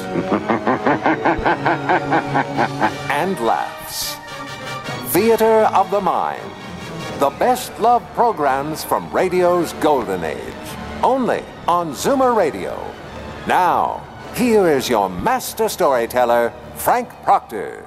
and laughs. Theater of the Mind. The best love programs from radio's golden age. Only on Zoomer Radio. Now, here is your master storyteller, Frank Proctor.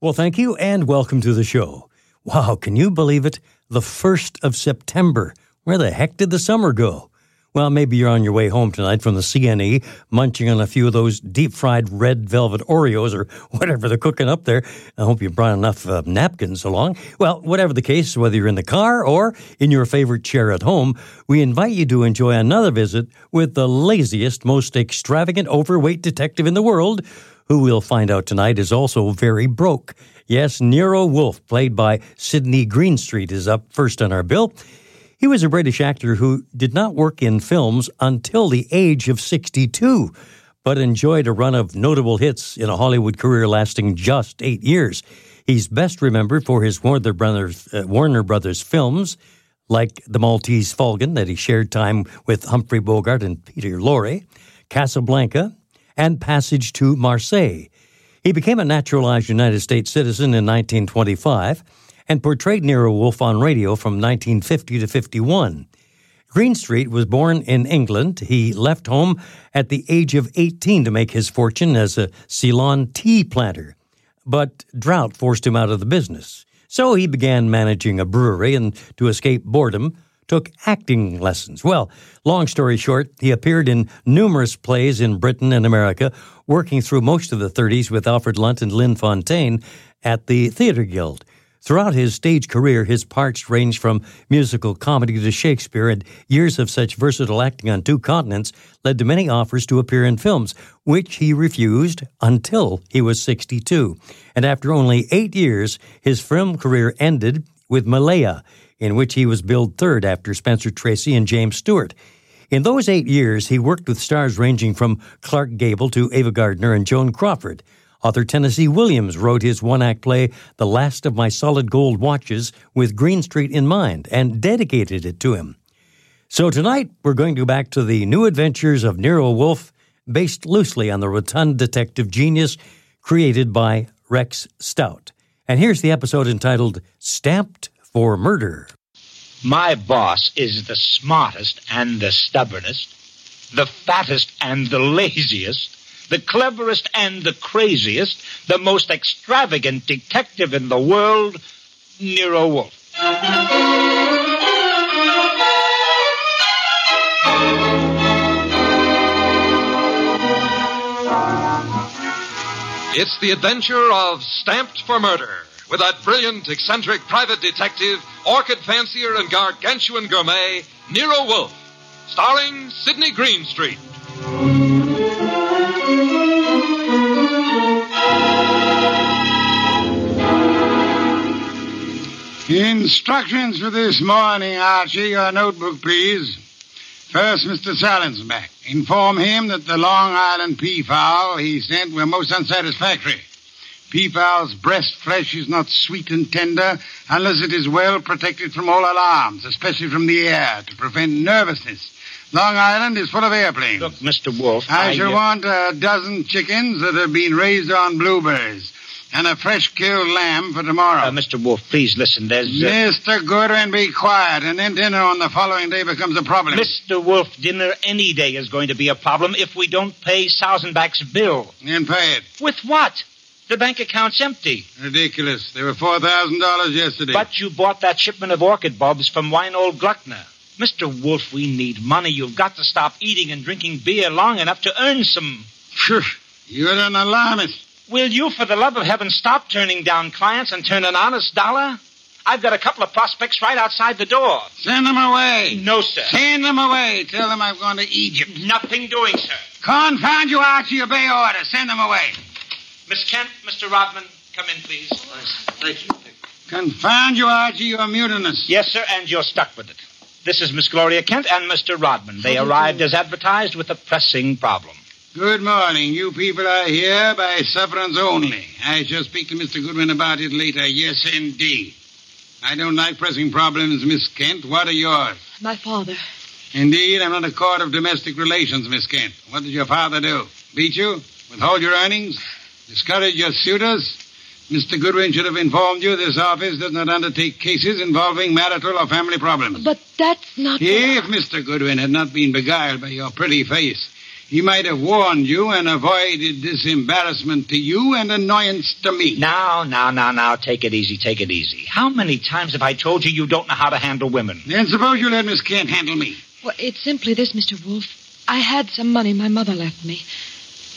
Well, thank you and welcome to the show. Wow, can you believe it? The 1st of September. Where the heck did the summer go? Well, maybe you're on your way home tonight from the CNE, munching on a few of those deep fried red velvet Oreos or whatever they're cooking up there. I hope you brought enough uh, napkins along. Well, whatever the case, whether you're in the car or in your favorite chair at home, we invite you to enjoy another visit with the laziest, most extravagant, overweight detective in the world, who we'll find out tonight is also very broke. Yes, Nero Wolfe, played by Sidney Greenstreet, is up first on our bill. He was a British actor who did not work in films until the age of 62, but enjoyed a run of notable hits in a Hollywood career lasting just eight years. He's best remembered for his Warner Brothers, uh, Warner Brothers films, like The Maltese Falcon, that he shared time with Humphrey Bogart and Peter Lorre, Casablanca, and Passage to Marseille. He became a naturalized United States citizen in 1925 and portrayed Nero Wolfe on radio from 1950 to 51. Greenstreet was born in England. He left home at the age of 18 to make his fortune as a Ceylon tea planter. But drought forced him out of the business. So he began managing a brewery and, to escape boredom, took acting lessons. Well, long story short, he appeared in numerous plays in Britain and America, working through most of the 30s with Alfred Lunt and Lynn Fontanne at the Theatre Guild. Throughout his stage career, his parts ranged from musical comedy to Shakespeare, and years of such versatile acting on two continents led to many offers to appear in films, which he refused until he was 62. And after only eight years, his film career ended with Malaya, in which he was billed third after Spencer Tracy and James Stewart. In those eight years, he worked with stars ranging from Clark Gable to Ava Gardner and Joan Crawford. Author Tennessee Williams wrote his one act play, The Last of My Solid Gold Watches, with Greenstreet in mind and dedicated it to him. So tonight, we're going to go back to the new adventures of Nero Wolfe, based loosely on the rotund detective genius created by Rex Stout. And here's the episode entitled Stamped for Murder. My boss is the smartest and the stubbornest, the fattest and the laziest the cleverest and the craziest, the most extravagant detective in the world, Nero Wolfe. It's the adventure of Stamped for Murder with that brilliant, eccentric private detective, orchid fancier, and gargantuan gourmet, Nero Wolfe, starring Sidney Greenstreet. Instructions for this morning, Archie. Your notebook, please. First, Mr. Salinsbeck. Inform him that the Long Island peafowl he sent were most unsatisfactory. Peafowl's breast flesh is not sweet and tender unless it is well protected from all alarms, especially from the air, to prevent nervousness. Long Island is full of airplanes. Look, Mr. Wolfe. I, I shall uh, want a dozen chickens that have been raised on blueberries and a fresh killed lamb for tomorrow. Uh, Mr. Wolfe, please listen. There's. Uh, Mr. Goodwin, be quiet, and then dinner on the following day becomes a problem. Mr. Wolfe, dinner any day is going to be a problem if we don't pay Sausenbach's bill. And pay it. With what? The bank account's empty. Ridiculous. There were $4,000 yesterday. But you bought that shipment of orchid bulbs from Winold Gluckner. Mr. Wolfe, we need money. You've got to stop eating and drinking beer long enough to earn some. Phew, You're an alarmist. Will you, for the love of heaven, stop turning down clients and turn an honest dollar? I've got a couple of prospects right outside the door. Send them away. No, sir. Send them away. Tell them I've gone to Egypt. Nothing doing, sir. Confound you, Archie. Obey order. Send them away. Miss Kent, Mr. Rodman, come in, please. Thank you. Confound you, Archie. You're mutinous. Yes, sir, and you're stuck with it. This is Miss Gloria Kent and Mr. Rodman. They arrived as advertised with a pressing problem. Good morning. You people are here by sufferance only. I shall speak to Mr. Goodwin about it later. Yes, indeed. I don't like pressing problems, Miss Kent. What are yours? My father. Indeed, I'm not a court of domestic relations, Miss Kent. What did your father do? Beat you? Withhold your earnings? Discourage your suitors? Mr. Goodwin should have informed you this office does not undertake cases involving marital or family problems. But that's not. If Mr. Goodwin had not been beguiled by your pretty face, he might have warned you and avoided this embarrassment to you and annoyance to me. Now, now, now, now, take it easy, take it easy. How many times have I told you you don't know how to handle women? Then suppose you let Miss Kent handle me. Well, it's simply this, Mr. Wolfe. I had some money my mother left me.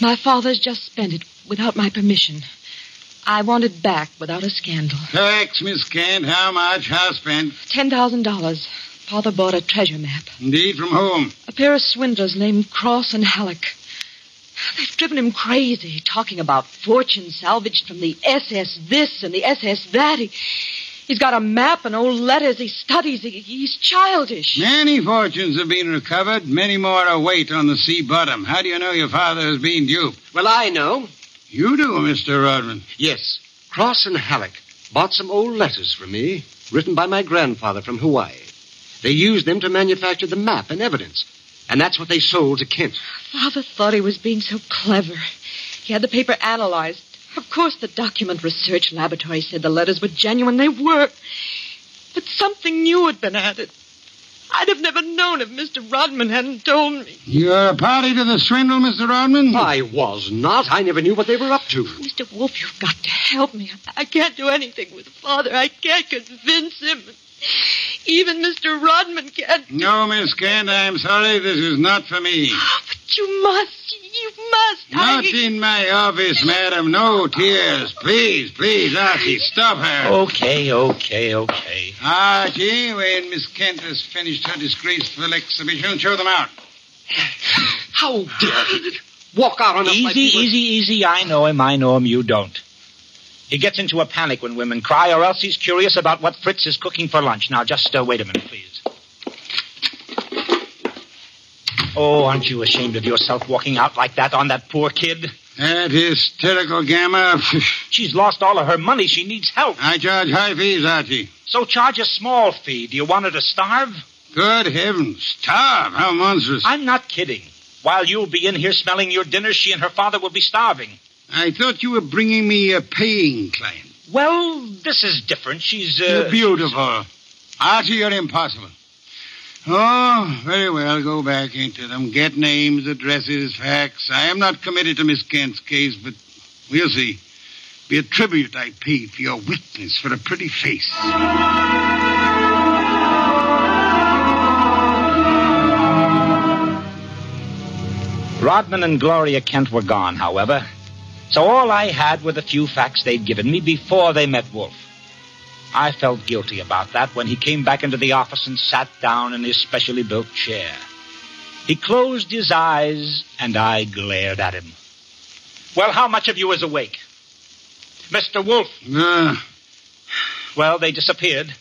My father's just spent it without my permission. I want it back without a scandal. Thanks, Miss Kent. How much? How spent? Ten thousand dollars. Father bought a treasure map. Indeed, from whom? A pair of swindlers named Cross and Halleck. They've driven him crazy, talking about fortune salvaged from the SS this and the SS that. He, he's got a map and old letters he studies. He, he's childish. Many fortunes have been recovered. Many more await on the sea bottom. How do you know your father has been duped? Well, I know. You do, Mr. Rodman. Yes. Cross and Halleck bought some old letters from me, written by my grandfather from Hawaii. They used them to manufacture the map and evidence. And that's what they sold to Kent. Father thought he was being so clever. He had the paper analyzed. Of course, the document research laboratory said the letters were genuine. They were. But something new had been added. I'd have never known if Mr. Rodman hadn't told me. You're a party to the swindle, Mr. Rodman? I was not. I never knew what they were up to. Mr. Wolfe, you've got to help me. I can't do anything with Father. I can't convince him. Even Mr. Rodman can't. No, Miss Kent, I'm sorry. This is not for me. Oh, but you must. You must. Not I... in my office, madam. No tears. Please, please, Archie, stop her. Okay, okay, okay. Archie, when Miss Kent has finished her disgraceful exhibition, show them out. How dare he walk out on us Easy, we easy, easy. I know him, I know him, you don't. He gets into a panic when women cry, or else he's curious about what Fritz is cooking for lunch. Now, just uh, wait a minute, please. Oh, aren't you ashamed of yourself walking out like that on that poor kid? That hysterical gamma. She's lost all of her money. She needs help. I charge high fees, Archie. So charge a small fee. Do you want her to starve? Good heavens. Starve. How monstrous. I'm not kidding. While you'll be in here smelling your dinner, she and her father will be starving. I thought you were bringing me a paying client. Well, this is different. She's, uh... You're beautiful. Archie, you're impossible. Oh, very well. Go back into them. Get names, addresses, facts. I am not committed to Miss Kent's case, but we'll see. Be a tribute I pay for your weakness for a pretty face. Rodman and Gloria Kent were gone, however. So all I had were the few facts they'd given me before they met Wolfe. I felt guilty about that when he came back into the office and sat down in his specially built chair. He closed his eyes, and I glared at him. Well, how much of you is awake? Mr. Wolfe. Ah, Well, they disappeared.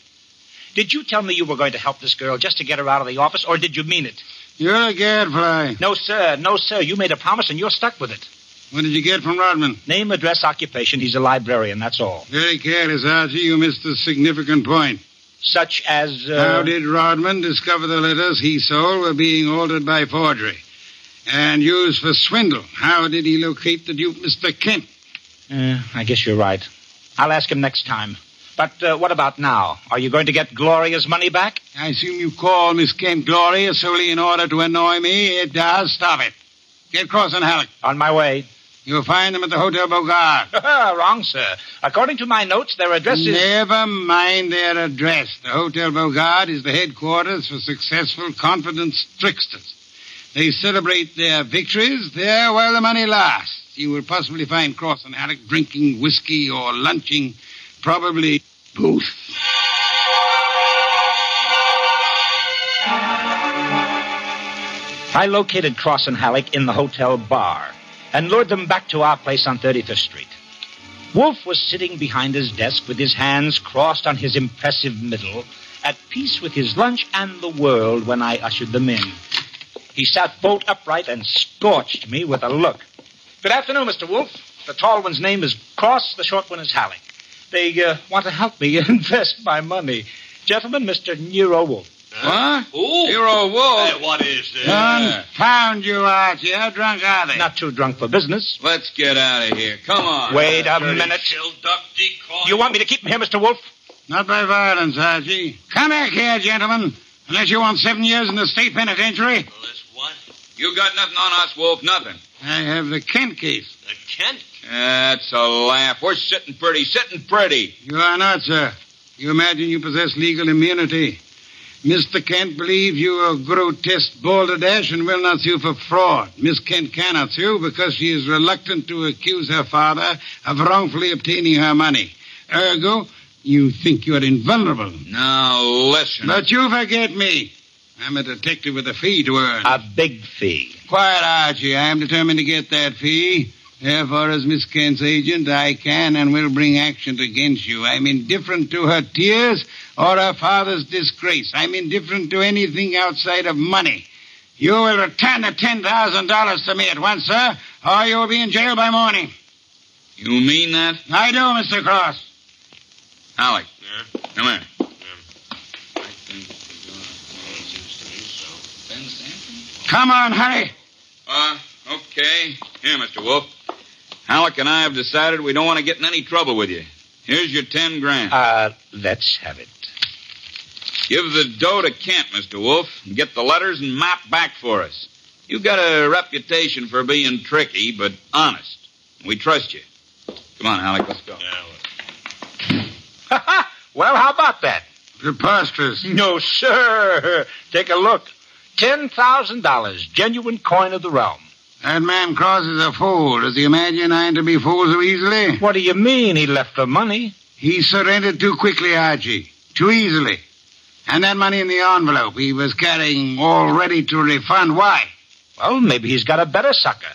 Did you tell me you were going to help this girl just to get her out of the office, or did you mean it? you're a gadfly. No, sir. No, sir. You made a promise, and you're stuck with it. What did you get from Rodman? Name, address, occupation. He's a librarian, that's all. Very careless, Archie. You missed a significant point. Such as. Uh, How did Rodman discover the letters he sold were being altered by forgery and used for swindle? How did he locate the dupe, Mr. Kent? Uh, I guess you're right. I'll ask him next time. But uh, what about now? Are you going to get Gloria's money back? I assume you call Miss Kent Gloria solely in order to annoy me. It does. Stop it. Get Cross and Halleck. On my way. You'll find them at the Hotel Bogart. Wrong, sir. According to my notes, their address is. Never mind their address. The Hotel Bogart is the headquarters for successful confidence tricksters. They celebrate their victories there while the money lasts. You will possibly find Cross and Halleck drinking whiskey or lunching, probably both. I located Cross and Halleck in the hotel bar and lured them back to our place on 35th Street. Wolfe was sitting behind his desk with his hands crossed on his impressive middle, at peace with his lunch and the world when I ushered them in. He sat bolt upright and scorched me with a look. Good afternoon, Mr. Wolfe. The tall one's name is Cross, the short one is Halleck. They uh, want to help me invest my money. Gentlemen, Mr. Nero Wolfe. What? Who? Hero Wolfe. Hey, what is this? Confound you, Archie. How drunk are they? Not too drunk for business. Let's get out of here. Come on. Wait a Dirty minute. Shill duck decoy. You want me to keep him here, Mr. Wolfe? Not by violence, Archie. Come back here, gentlemen. Unless you want seven years in the state penitentiary. Well, this what? You got nothing on us, Wolfe. Nothing. I have the Kent case. The Kent? That's a laugh. We're sitting pretty, sitting pretty. You are not, sir. You imagine you possess legal immunity. Mr. Kent believes you are grotesque balderdash and will not sue for fraud. Miss Kent cannot sue because she is reluctant to accuse her father of wrongfully obtaining her money. Ergo, you think you are invulnerable. Now, listen. But you forget me. I'm a detective with a fee to earn. A big fee. Quiet, Archie. I am determined to get that fee. Therefore, as Miss Kent's agent, I can and will bring action against you. I'm indifferent to her tears or her father's disgrace. I'm indifferent to anything outside of money. You will return the $10,000 to me at once, sir, or you will be in jail by morning. You mean that? I do, Mr. Cross. Halleck. Come here. Come on, hurry. Uh, okay. Here, Mr. Wolfe. Halleck and I have decided we don't want to get in any trouble with you. Here's your ten grand. Uh, let's have it. Give the dough to Kent, Mr. Wolfe, and get the letters and map back for us. You've got a reputation for being tricky, but honest. We trust you. Come on, Halleck, let's go. well, how about that? Preposterous. No, sir. Take a look. $10,000, genuine coin of the realm. That man Cross is a fool. Does he imagine I am to be fooled so easily? What do you mean he left the money? He surrendered too quickly, Archie. Too easily. And that money in the envelope he was carrying all ready to refund. Why? Well, maybe he's got a better sucker.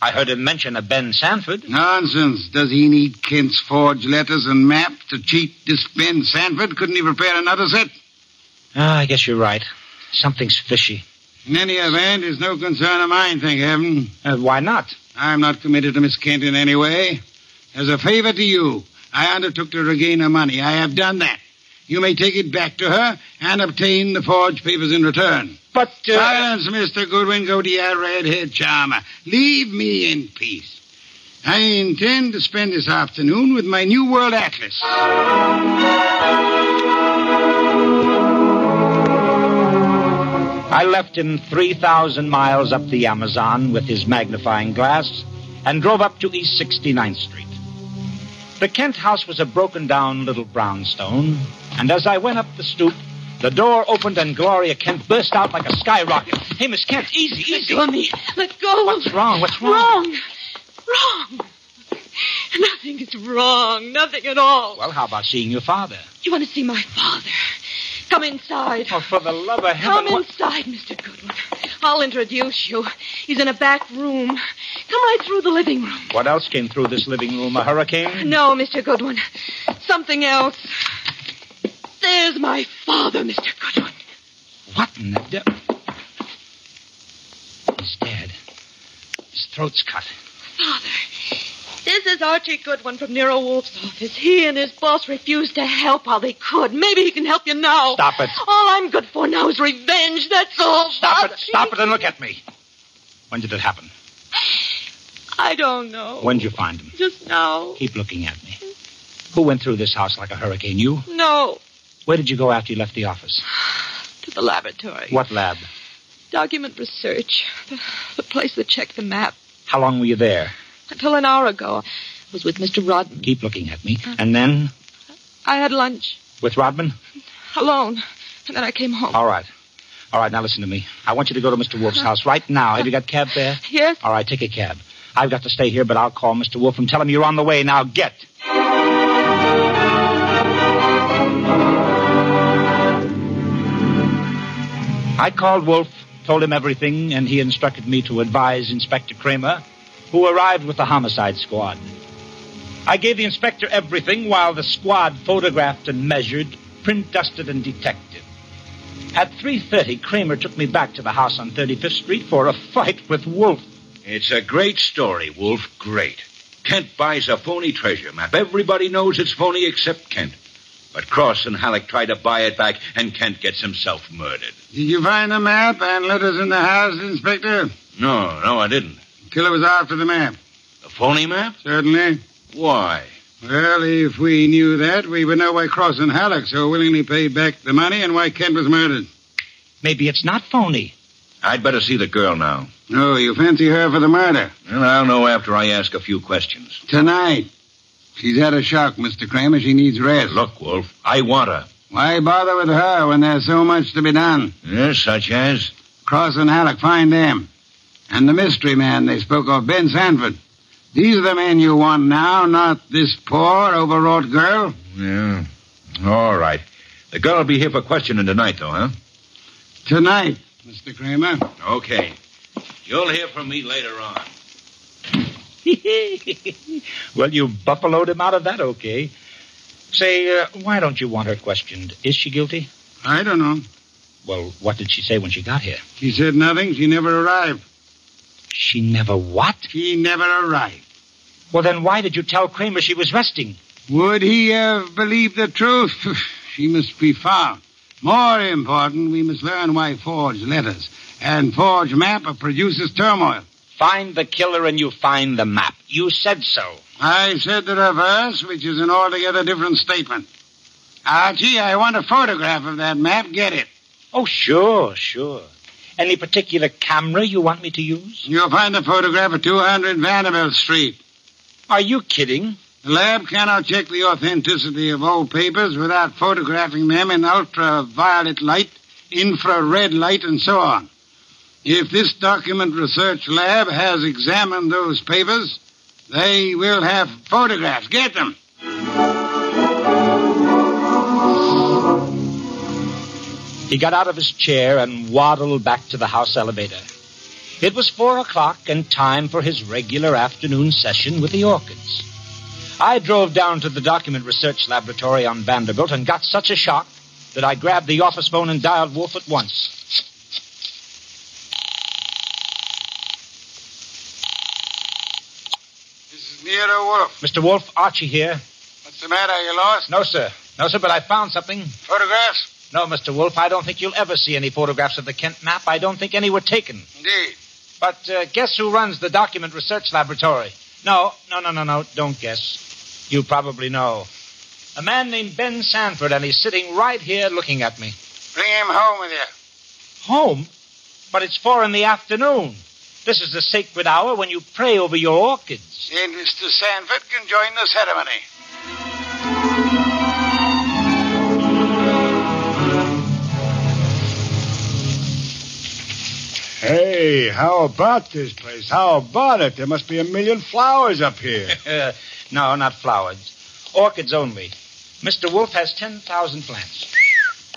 I heard him mention a Ben Sanford. Nonsense. Does he need Kent's forged letters and map to cheat this Ben Sanford? Couldn't he prepare another set? Ah, I guess you're right. Something's fishy. In any event, it's no concern of mine, thank heaven. Uh, why not? I'm not committed to Miss Kent in any way. As a favor to you, I undertook to regain her money. I have done that. You may take it back to her and obtain the forged papers in return. But, uh... Silence, Mr. Goodwin. Go to your red-haired charmer. Leave me in peace. I intend to spend this afternoon with my New World Atlas. I left him 3,000 miles up the Amazon with his magnifying glass and drove up to East 69th Street. The Kent house was a broken down little brownstone, and as I went up the stoop, the door opened and Gloria Kent burst out like a skyrocket. Hey, Miss Kent, easy, easy. Let go me. Let go. What's wrong? What's wrong? Wrong. Wrong. Nothing is wrong. Nothing at all. Well, how about seeing your father? You want to see my father? Come inside. Oh, for the love of Come heaven. what- inside, Mr. Goodwin. I'll introduce you. He's in a back room. Come right through the living room. What else came through this living room? A hurricane? No, Mr. Goodwin. Something else. There's my father, Mr. Goodwin. What in the devil? He's dead. His throat's cut. Father, this is Archie Goodwin from Nero Wolfe's office. He and his boss refused to help while they could. Maybe he can help you now. Stop it. All I'm good for now is revenge. That's all. Stop Father. it. Stop it and look at me. When did it happen? I don't know. When did you find him? Just now. Keep looking at me. Who went through this house like a hurricane? You? No. Where did you go after you left the office? To the laboratory. What lab? Document research. The, the place that checked the map. How long were you there? Until an hour ago, I was with Mr. Rodman. Keep looking at me. And then I had lunch with Rodman? alone, and then I came home. All right. All right, now listen to me. I want you to go to Mr. Wolfe's uh-huh. house right now. Have you got cab fare? Yes? All right, take a cab. I've got to stay here, but I'll call Mr. Wolfe and tell him you're on the way. Now get. I called Wolfe told him everything, and he instructed me to advise Inspector Cramer, who arrived with the homicide squad. I gave the inspector everything while the squad photographed and measured, print dusted and detected. At 3.30, Cramer took me back to the house on 35th Street for a fight with Wolfe. It's a great story, Wolfe. Great. Kent buys a phony treasure map. Everybody knows it's phony except Kent. But Cross and Halleck try to buy it back, and Kent gets himself murdered. Did you find the map and letters in the house, Inspector? No, no, I didn't. The killer was after the map. A phony map? Certainly. Why? Well, if we knew that, we would know why Cross and Halleck so willingly paid back the money and why Kent was murdered. Maybe it's not phony. I'd better see the girl now. No, you fancy her for the murder. Well, I'll know after I ask a few questions. Tonight. She's had a shock, Mr. Cramer. She needs rest. Look, Wolfe, I want her. Why bother with her when there's so much to be done? Yes, such as? Cross and Halleck, find them. And the mystery man they spoke of, Ben Sanford. These are the men you want now, not this poor, overwrought girl. Yeah. All right. The girl will be here for questioning tonight, though, huh? Tonight, Mr. Cramer. Okay. You'll hear from me later on. well, you buffaloed him out of that, okay. Say, uh, why don't you want her questioned? Is she guilty? I don't know. Well, what did she say when she got here? She said nothing. She never arrived. She never what? She never arrived. Well, then why did you tell Cramer she was resting? Would he have believed the truth? she must be found. More important, we must learn why forged letters and forged map produces turmoil. Find the killer and you find the map. You said so. I said the reverse, which is an altogether different statement. Archie, I want a photograph of that map. Get it. Oh, sure, sure. Any particular camera you want me to use? You'll find the photograph at 200 Vanderbilt Street. Are you kidding? The lab cannot check the authenticity of old papers without photographing them in ultraviolet light, infrared light, and so on. If this document research lab has examined those papers, they will have photographs. Get them. He got out of his chair and waddled back to the house elevator. It was four o'clock and time for his regular afternoon session with the orchids. I drove down to the document research laboratory on Vanderbilt and got such a shock that I grabbed the office phone and dialed Wolfe at once. This is Nero Wolfe. Mr. Wolfe, Archie here. What's the matter? You lost? No, sir. No, sir, but I found something. Photographs? No, Mr. Wolfe, I don't think you'll ever see any photographs of the Kent map. I don't think any were taken. Indeed. But uh, guess who runs the document research laboratory? No, no, no, no, no. Don't guess. You probably know. A man named Ben Sanford, and he's sitting right here looking at me. Bring him home with you. Home? But it's four in the afternoon. This is the sacred hour when you pray over your orchids. And Mr. Sanford can join the ceremony. Hey, how about this place? How about it? There must be a million flowers up here. No, not flowers. Orchids only. Mr. Wolfe has 10,000 plants.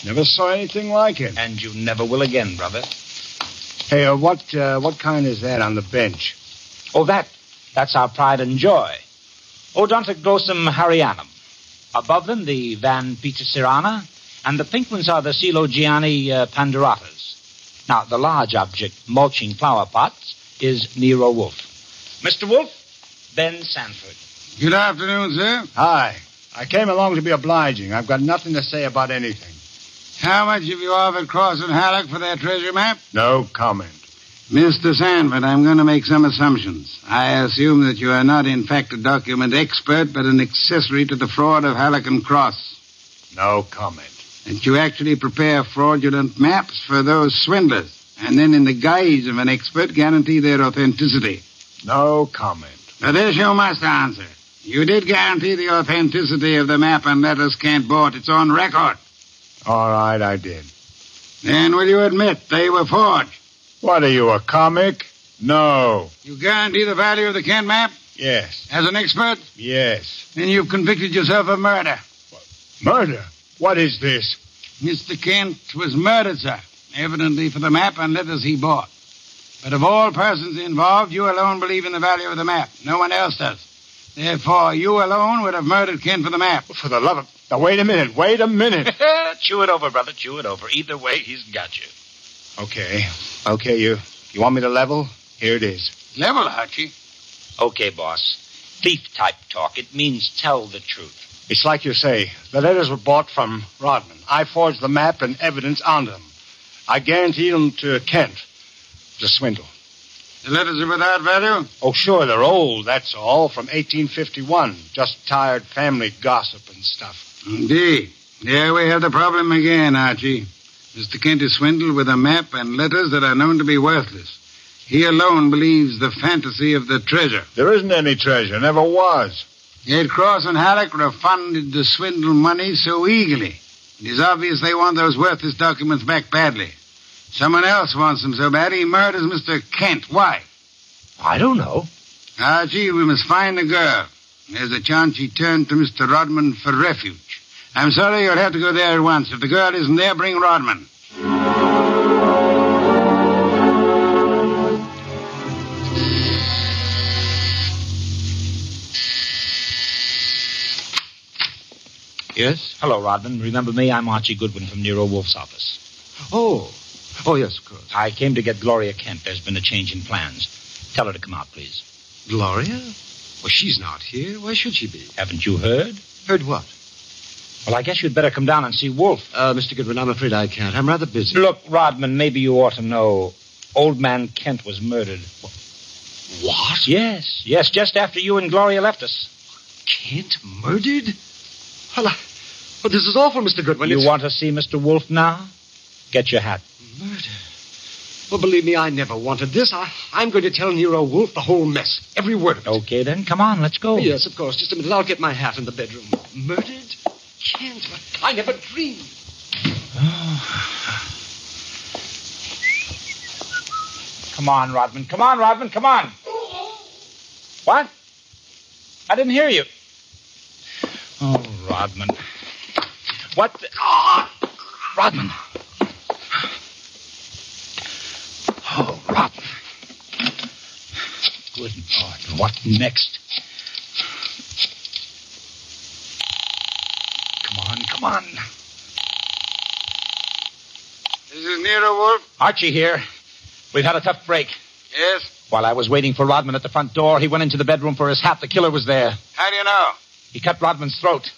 Never saw anything like it. And you never will again, brother. Hey, uh, what uh, what kind is that on the bench? Oh, that. That's our pride and joy. Odontoglossum harryanum. Above them, the Van Petersirana, and the pink ones are the Celogiani uh. Now, the large object, mulching flower pots, is Nero Wolfe. Mr. Wolfe, Ben Sanford. Good afternoon, sir. Hi. I came along to be obliging. I've got nothing to say about anything. How much have you offered Cross and Halleck for their treasure map? No comment. Mr. Sanford, I'm going to make some assumptions. I assume that you are not, in fact, a document expert, but an accessory to the fraud of Halleck and Cross. No comment. That you actually prepare fraudulent maps for those swindlers, and then, in the guise of an expert, guarantee their authenticity. No comment. But this you must answer. You did guarantee the authenticity of the map and letters Kent bought. It's on record. All right, I did. Then will you admit they were forged? What are you, a comic? No. You guarantee the value of the Kent map? Yes. As an expert? Yes. Then you've convicted yourself of murder. Murder? What is this? Mr. Kent was murdered, sir. evidently for the map and letters he bought. But of all persons involved, you alone believe in the value of the map. No one else does. Therefore, you alone would have murdered Kent for the map. Oh, for the love of... Now, wait a minute. Wait a minute. chew it over, brother. Chew it over. Either way, he's got you. Okay. Okay, you you want me to level? Here it is. Level, Archie. Okay, boss. Thief type talk. It means tell the truth. It's like you say. The letters were bought from Rodman. I forged the map and evidence onto them. I guaranteed them to Kent. It was a swindle. The letters are without value? Oh, sure, they're old, that's all, from 1851. Just tired family gossip and stuff. Indeed. There we have the problem again, Archie. Mr. Kent is swindled with a map and letters that are known to be worthless. He alone believes the fantasy of the treasure. There isn't any treasure, never was. Yet Cross and Halleck refunded the swindle money so eagerly. It is obvious they want those worthless documents back badly. Someone else wants them so bad he murders Mr. Kent. Why? I don't know. Archie, we must find the girl. There's a chance she turned to Mr. Rodman for refuge. I'm sorry you'll have to go there at once. If the girl isn't there, bring Rodman. Yes? Hello, Rodman. Remember me? I'm Archie Goodwin from Nero Wolfe's office. Oh. Oh, yes, of course. I came to get Gloria Kent. There's been a change in plans. Tell her to come out, please. Gloria? Well, she's not here. Why should she be? Haven't you heard? Heard what? Well, I guess you'd better come down and see Wolfe. Uh, Mr. Goodwin, I'm afraid I can't. I'm rather busy. Look, Rodman, maybe you ought to know. Old man Kent was murdered. What? Yes, yes, just after you and Gloria left us. Kent murdered? Well, I, well this is awful, Mr. Goodwin. You It's- want to see Mr. Wolfe now? Get your hat. Murder? Well, believe me, I never wanted this. I, I'm going to tell Nero Wolfe the whole mess. Every word of it. Okay, then. Come on, let's go. Yes, of course. Just a minute. I'll get my hat in the bedroom. Murdered? Kent? I never dreamed. Come on, Rodman. Come on, Rodman. Come on. What? I didn't hear you. Oh, Rodman. What? The... Ah! Rodman. Oh, Rodman. Good Lord. What next? Come on, come on. This is Nero Wolfe? Archie here. We've had a tough break. Yes? While I was waiting for Rodman at the front door, he went into the bedroom for his hat. The killer was there. How do you know? He cut Rodman's throat.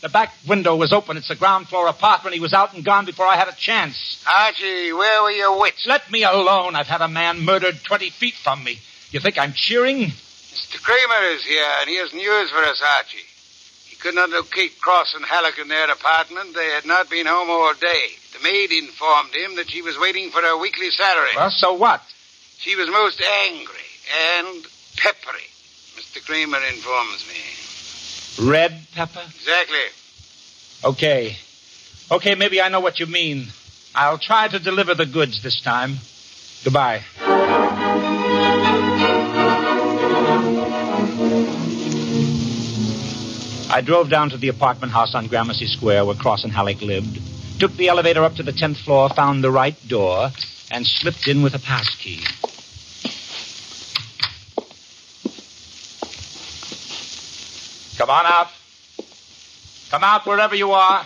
The back window was open. It's a ground floor apartment. He was out and gone before I had a chance. Archie, where were your wits? Let me alone. I've had a man murdered 20 feet from me. You think I'm cheering? Mr. Cramer is here, and he has news for us, Archie. He could not locate Cross and Halleck in their apartment. They had not been home all day. The maid informed him that she was waiting for her weekly salary. Well, so what? She was most angry and peppery. Mr. Cramer informs me. Red pepper? Exactly. Okay. Okay, maybe I know what you mean. I'll try to deliver the goods this time. Goodbye. I drove down to the apartment house on Gramercy Square where Cross and Halleck lived, took the elevator up to the 10th floor, found the right door, and slipped in with a pass Come on out. Come out wherever you are.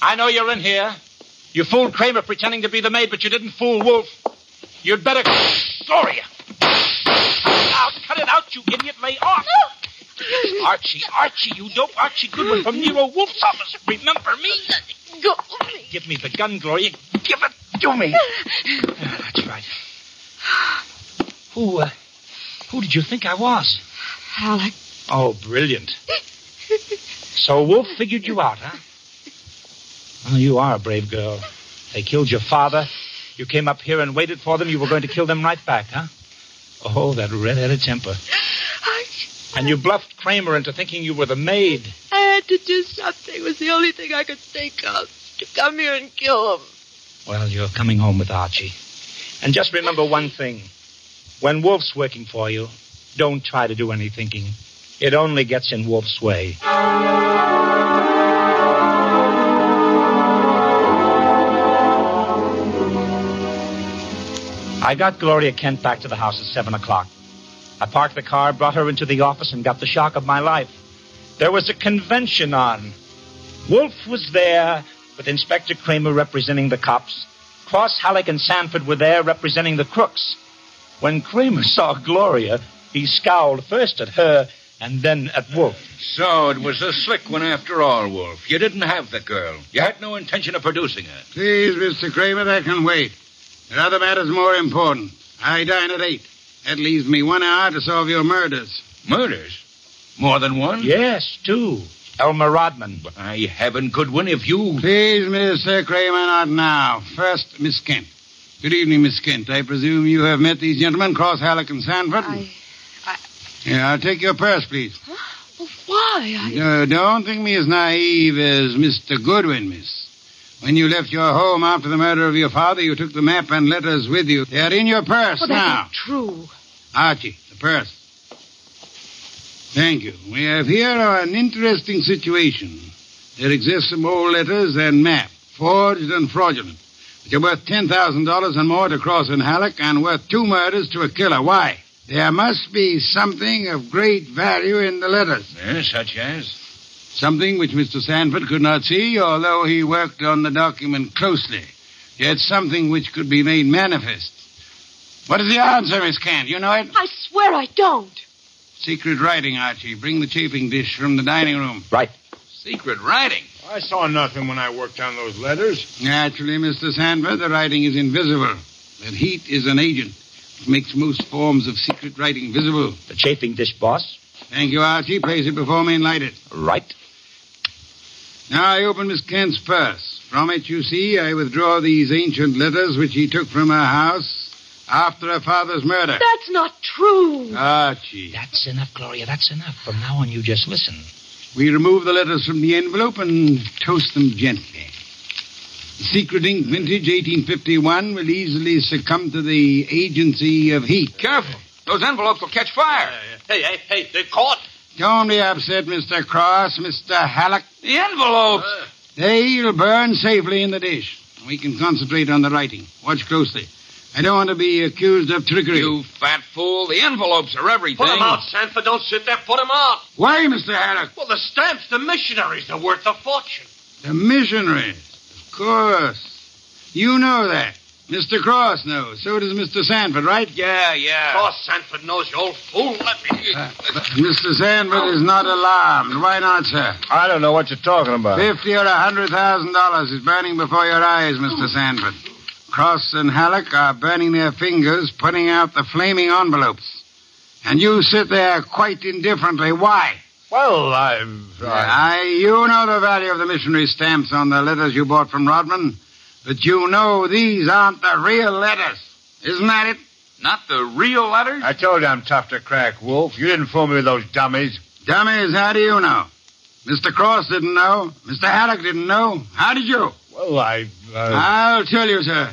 I know you're in here. You fooled Cramer pretending to be the maid, but you didn't fool Wolfe. You'd better. Gloria! Cut it out! Cut it out, you idiot! Lay off! Archie, Archie, you dope Archie Goodwin from Nero Wolfe's office. Remember me? Go. Give me the gun, Gloria. Give it to me. Ah, That's right. Who, uh, who did you think I was? Halleck. Oh, brilliant. So Wolfe figured you out, huh? Well, you are a brave girl. They killed your father. You came up here and waited for them. You were going to kill them right back, huh? Oh, that red-headed temper. And you bluffed Cramer into thinking you were the maid. I had to do something. It was the only thing I could think of. To come here and kill him. Well, you're coming home with Archie. And just remember one thing. When Wolfe's working for you, don't try to do any thinking. It only gets in Wolfe's way. I got Gloria Kent back to the house at 7 o'clock. I parked the car, brought her into the office, and got the shock of my life. There was a convention on. Wolfe was there, with Inspector Cramer representing the cops. Cross, Halleck, and Sanford were there representing the crooks. When Cramer saw Gloria, he scowled first at her and then at Wolfe. So it was a slick one after all, Wolfe. You didn't have the girl. You had no intention of producing her. Please, Mr. Cramer, that can wait. There are other matters more important. I dine at 8. That leaves me one hour to solve your murders. Murders? More than one? Yes, two. Elmer Rodman. By heaven, Goodwin, if you. Please, Mr. Cramer, not now. First, Miss Kent. Good evening, Miss Kent. I presume you have met these gentlemen, Cross, Halleck, and Sanford? I. Yeah, I'll take your purse, please. Well, why? I. Uh, don't think me as naive as Mr. Goodwin, miss. When you left your home after the murder of your father, you took the map and letters with you. They are in your purse Well, now. not true. Archie, the purse. Thank you. We have here an interesting situation. There exist some old letters and map, forged and fraudulent, which are worth $10,000 and more to Cross and Halleck and worth two murders to a killer. Why? There must be something of great value in the letters. Yeah, such as? Something which Mr. Sanford could not see, although he worked on the document closely. Yet something which could be made manifest. What is the answer, Miss Kent? You know it? I swear I don't. Secret writing, Archie. Bring the chafing dish from the dining room. Right. Secret writing. I saw nothing when I worked on those letters. Naturally, Mr. Sanford, the writing is invisible. But heat is an agent. It makes most forms of secret writing visible. The chafing dish, boss. Thank you, Archie. Place it before me and light it. Right. Now I open Miss Kent's purse. From it, you see, I withdraw these ancient letters which he took from her house after her father's murder. That's not true. Archie. That's enough, Gloria. That's enough. From now on, you just listen. We remove the letters from the envelope and toast them gently. The secret ink vintage 1851 will easily succumb to the agency of heat. Careful. Those envelopes will catch fire. Hey, hey, hey, they're caught. Don't be upset, Mr. Cross, Mr. Halleck. The envelopes. Uh. They'll burn safely in the dish. We can concentrate on the writing. Watch closely. I don't want to be accused of trickery. You fat fool. The envelopes are everything. Put 'em out, Sanford. Don't sit there. Put 'em out. Why, Mr. Halleck? Well, the stamps, the missionaries, they're worth a fortune. The missionaries. Of course. You know that. Mr. Cross knows. So does Mr. Sanford, right? Yeah, yeah. Cross Sanford knows, you old fool. Let me. Uh, Mr. Sanford is not alarmed. Why not, sir? I don't know what you're talking about. Fifty or a hundred thousand dollars is burning before your eyes, Mr. Sanford. Cross and Halleck are burning their fingers, putting out the flaming envelopes. And you sit there quite indifferently. Why? Well, I've. I... I, you know the value of the missionary stamps on the letters you bought from Rodman, but you know these aren't the real letters. Isn't that it? Not the real letters? I told you I'm tough to crack, Wolfe. You didn't fool me with those dummies. Dummies, how do you know? Mr. Cross didn't know. Mr. Haddock didn't know. How did you? Well, I. Uh... I'll tell you, sir.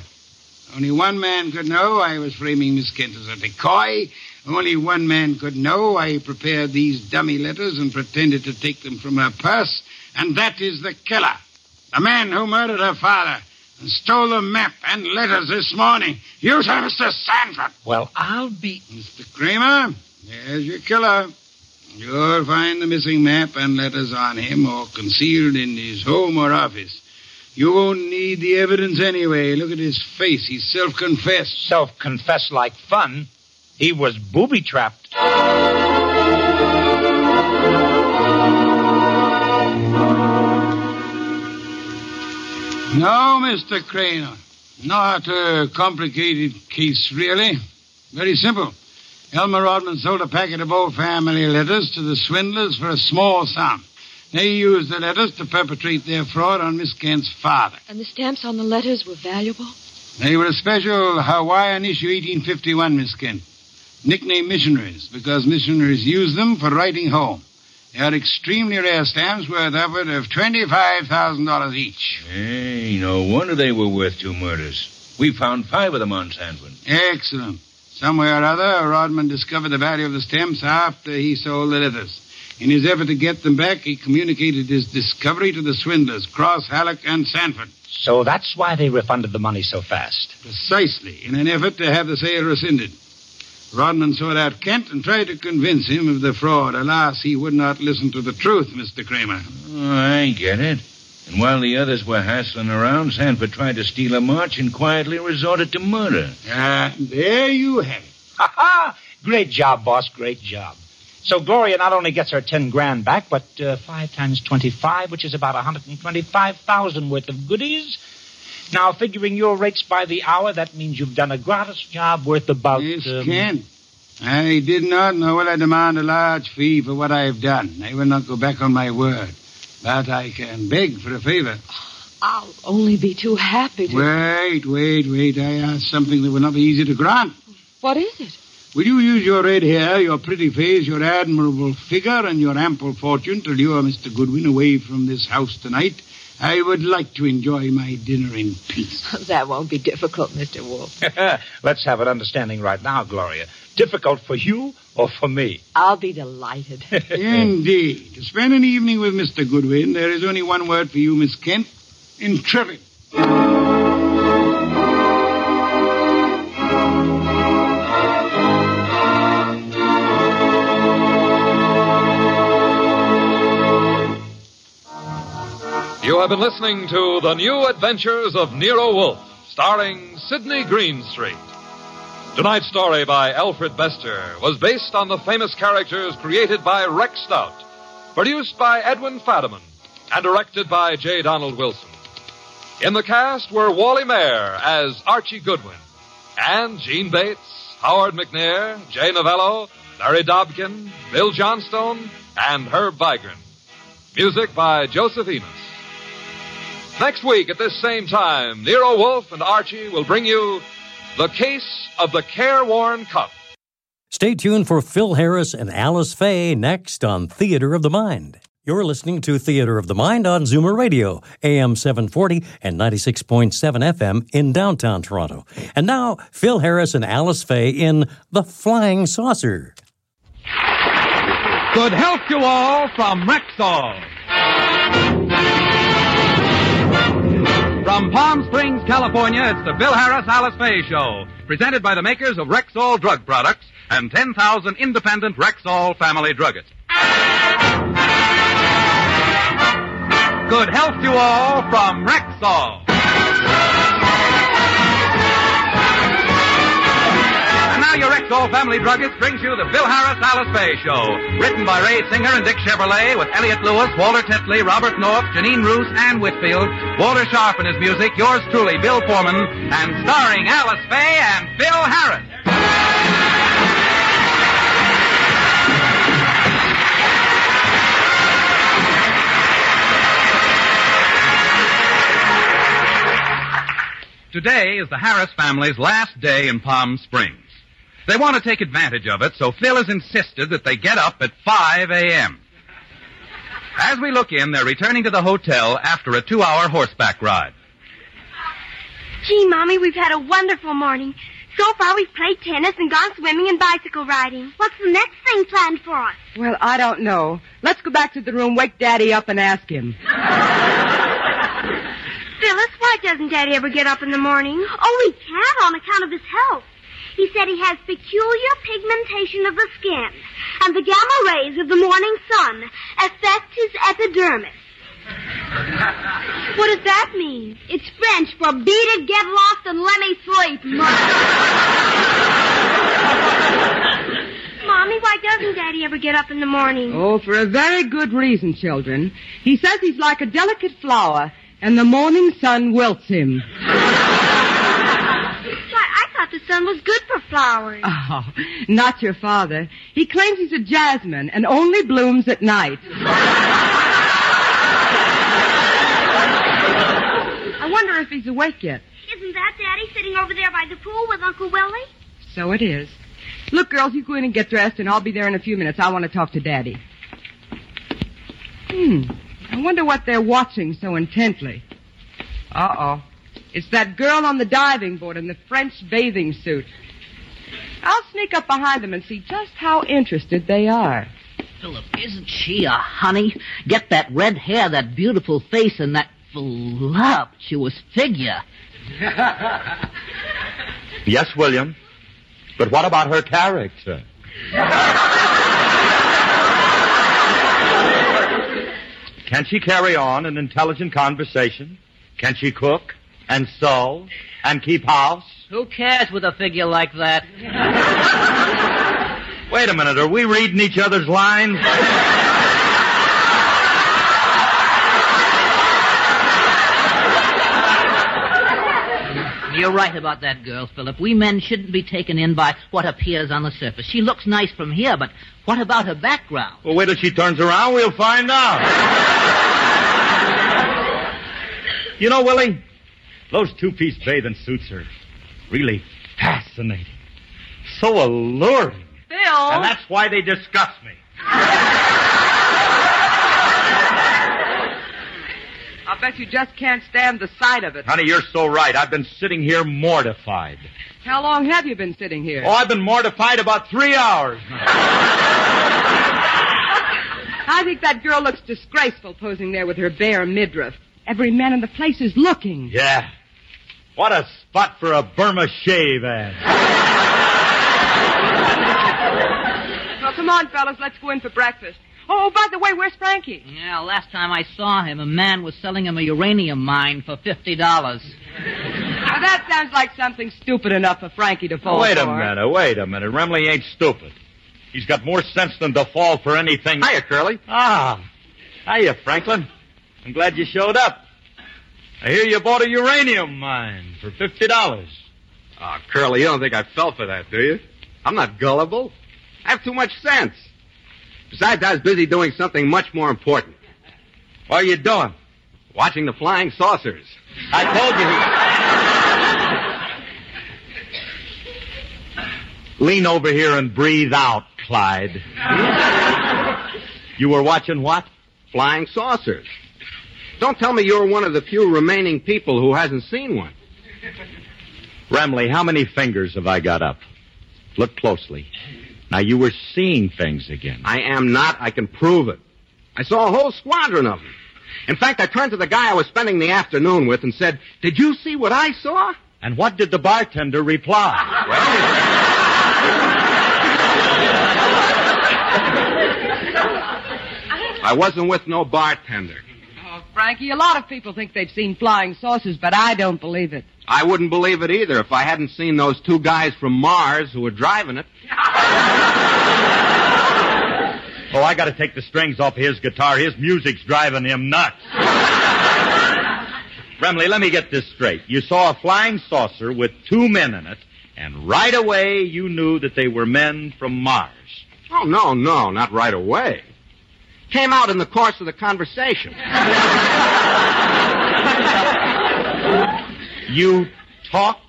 Only one man could know I was framing Miss Kent as a decoy. Only one man could know I prepared these dummy letters and pretended to take them from her purse, and that is the killer. The man who murdered her father and stole the map and letters this morning. You, sir, Mr. Sanford. Well, I'll be. Mr. Cramer, there's your killer. You'll find the missing map and letters on him or concealed in his home or office. You won't need the evidence anyway. Look at his face. He's self confessed. Self confess like fun. He was booby trapped. No, Mr. Cramer. Not a complicated case, really. Very simple. Elmer Rodman sold a packet of old family letters to the swindlers for a small sum. They used the letters to perpetrate their fraud on Miss Kent's father. And the stamps on the letters were valuable? They were a special Hawaiian issue 1851, Miss Kent. Nicknamed missionaries because missionaries used them for writing home. They are extremely rare stamps worth upward of $25,000 each. Hey, no wonder they were worth two murders. We found five of them on Sanford. Excellent. Somewhere or other, Rodman discovered the value of the stamps after he sold the letters. In his effort to get them back, he communicated his discovery to the swindlers, Cross, Halleck, and Sanford. So that's why they refunded the money so fast. Precisely, in an effort to have the sale rescinded. Rodman sought out Kent and tried to convince him of the fraud. Alas, he would not listen to the truth, Mr. Cramer. Oh, I get it. And while the others were hassling around, Sanford tried to steal a march and quietly resorted to murder. Ah, there you have it. Ha ha! Great job, boss. Great job. So Gloria not only gets her ten grand back, but uh, five times twenty-five, which is about a hundred and twenty-five thousand worth of goodies. Now, figuring your rates by the hour, that means you've done a gratis job worth about. Yes, um, Kent. I did not, nor will I demand a large fee for what I have done. I will not go back on my word. But I can beg for a favor. I'll only be too happy to. Wait, wait, wait. I ask something that will not be easy to grant. What is it? Will you use your red hair, your pretty face, your admirable figure, and your ample fortune to lure Mr. Goodwin away from this house tonight? I would like to enjoy my dinner in peace. That won't be difficult, Mr. Wolfe. Let's have an understanding right now, Gloria. Difficult for you or for me? I'll be delighted. Indeed. To spend an evening with Mr. Goodwin, there is only one word for you, Miss Kent. Intrepid. Have been listening to The New Adventures of Nero Wolfe, starring Sidney Greenstreet. Tonight's story by Alfred Bester was based on the famous characters created by Rex Stout, produced by Edwin Fadiman, and directed by J. Donald Wilson. In the cast were Wally Maher as Archie Goodwin, and Gene Bates, Howard McNear, Jay Novello, Larry Dobkin, Bill Johnstone, and Herb Vigran. Music by Joseph Enos. Next week at this same time, Nero Wolfe and Archie will bring you The Case of the Careworn Cup. Stay tuned for Phil Harris and Alice Faye next on Theater of the Mind. You're listening to Theater of the Mind on Zoomer Radio, AM 740 and 96.7 FM in downtown Toronto. And now, Phil Harris and Alice Faye in The Flying Saucer. Good health to all from Rexall. From Palm Springs, California, it's the Phil Harris Alice Faye Show, presented by the makers of Rexall drug products and 10,000 independent Rexall family druggists. Good health to you all from Rexall. Now your Rexall family druggist brings you the Phil Harris Alice Faye Show, written by Ray Singer and Dick Chevillat with Elliot Lewis, Walter Tetley, Robert North, Jeanine Roose, Ann Whitfield, Walter Scharf and his music, yours truly, Bill Forman, and starring Alice Faye and Phil Harris. Today is the Harris family's last day in Palm Springs. They want to take advantage of it, so Phil has insisted that they get up at 5 a.m. As we look in, they're returning to the hotel after a two hour horseback ride. Gee, Mommy, we've had a wonderful morning. So far, we've played tennis and gone swimming and bicycle riding. What's the next thing planned for us? Well, I don't know. Let's go back to the room, wake Daddy up, and ask him. Phyllis, why doesn't Daddy ever get up in the morning? Oh, he can't on account of his health. He said he has peculiar pigmentation of the skin, and the gamma rays of the morning sun affect his epidermis. What does that mean? It's French for beat it, get lost, and let me sleep, Mommy, why doesn't Daddy ever get up in the morning? Oh, for a very good reason, children. He says he's like a delicate flower, and the morning sun wilts him. Thought the sun was good for flowers. Oh, not your father. He claims he's a jasmine and only blooms at night. I wonder if he's awake yet. Isn't that Daddy sitting over there by the pool with Uncle Willie? So it is. Look, girls, you go in and get dressed, and I'll be there in a few minutes. I want to talk to Daddy. Hmm. I wonder what they're watching so intently. Uh-oh. It's that girl on the diving board in the French bathing suit. I'll sneak up behind them and see just how interested they are. Philip, isn't she a honey? Get that red hair, that beautiful face, and that voluptuous figure. Yes, William. But what about her character? Can she carry on an intelligent conversation? Can she cook and sew and keep house? Who cares with a figure like that? Wait a minute, are we reading each other's lines? You're right about that girl, Philip. We men shouldn't be taken in by what appears on the surface. She looks nice from here, but what about her background? Well, wait till she turns around, we'll find out. you know, Willie, those two-piece bathing suits are really fascinating. So alluring. Phil! And that's why they disgust me. I'll bet you just can't stand the sight of it. Honey, you're so right. I've been sitting here mortified. How long have you been sitting here? Oh, I've been mortified about three hours. I think that girl looks disgraceful posing there with her bare midriff. Every man in the place is looking. Yeah. What a spot for a Burma shave ad. Well, come on, fellas, let's go in for breakfast. Oh, by the way, where's Frankie? Yeah, last time I saw him, a man was selling him a uranium mine for fifty dollars. Now, that sounds like something stupid enough for Frankie to fall for. wait a minute, wait a minute. Remley ain't stupid. He's got more sense than to fall for anything. Hiya, Curly. Ah. Hiya, Franklin. I'm glad you showed up. I hear you bought a uranium mine for fifty dollars. Oh, Curly, you don't think I fell for that, do you? I'm not gullible. I have too much sense. Besides, I was busy doing something much more important. What are you doing? Watching the flying saucers. I told you. Lean over here and breathe out, Clyde. you were watching what? Flying saucers. Don't tell me you're one of the few remaining people who hasn't seen one. Remley, how many fingers have I got up? Look closely. Now, you were seeing things again. I am not. I can prove it. I saw a whole squadron of them. In fact, I turned to the guy I was spending the afternoon with and said, Did you see what I saw? And what did the bartender reply? I wasn't with no bartender. Frankie, a lot of people think they've seen flying saucers, but I don't believe it. I wouldn't believe it either if I hadn't seen those two guys from Mars who were driving it. Oh, I gotta take the strings off his guitar. His music's driving him nuts. Remley, let me get this straight. You saw a flying saucer with two men in it, and right away you knew that they were men from Mars. Oh, no, no, not right away. Came out in the course of the conversation. You talked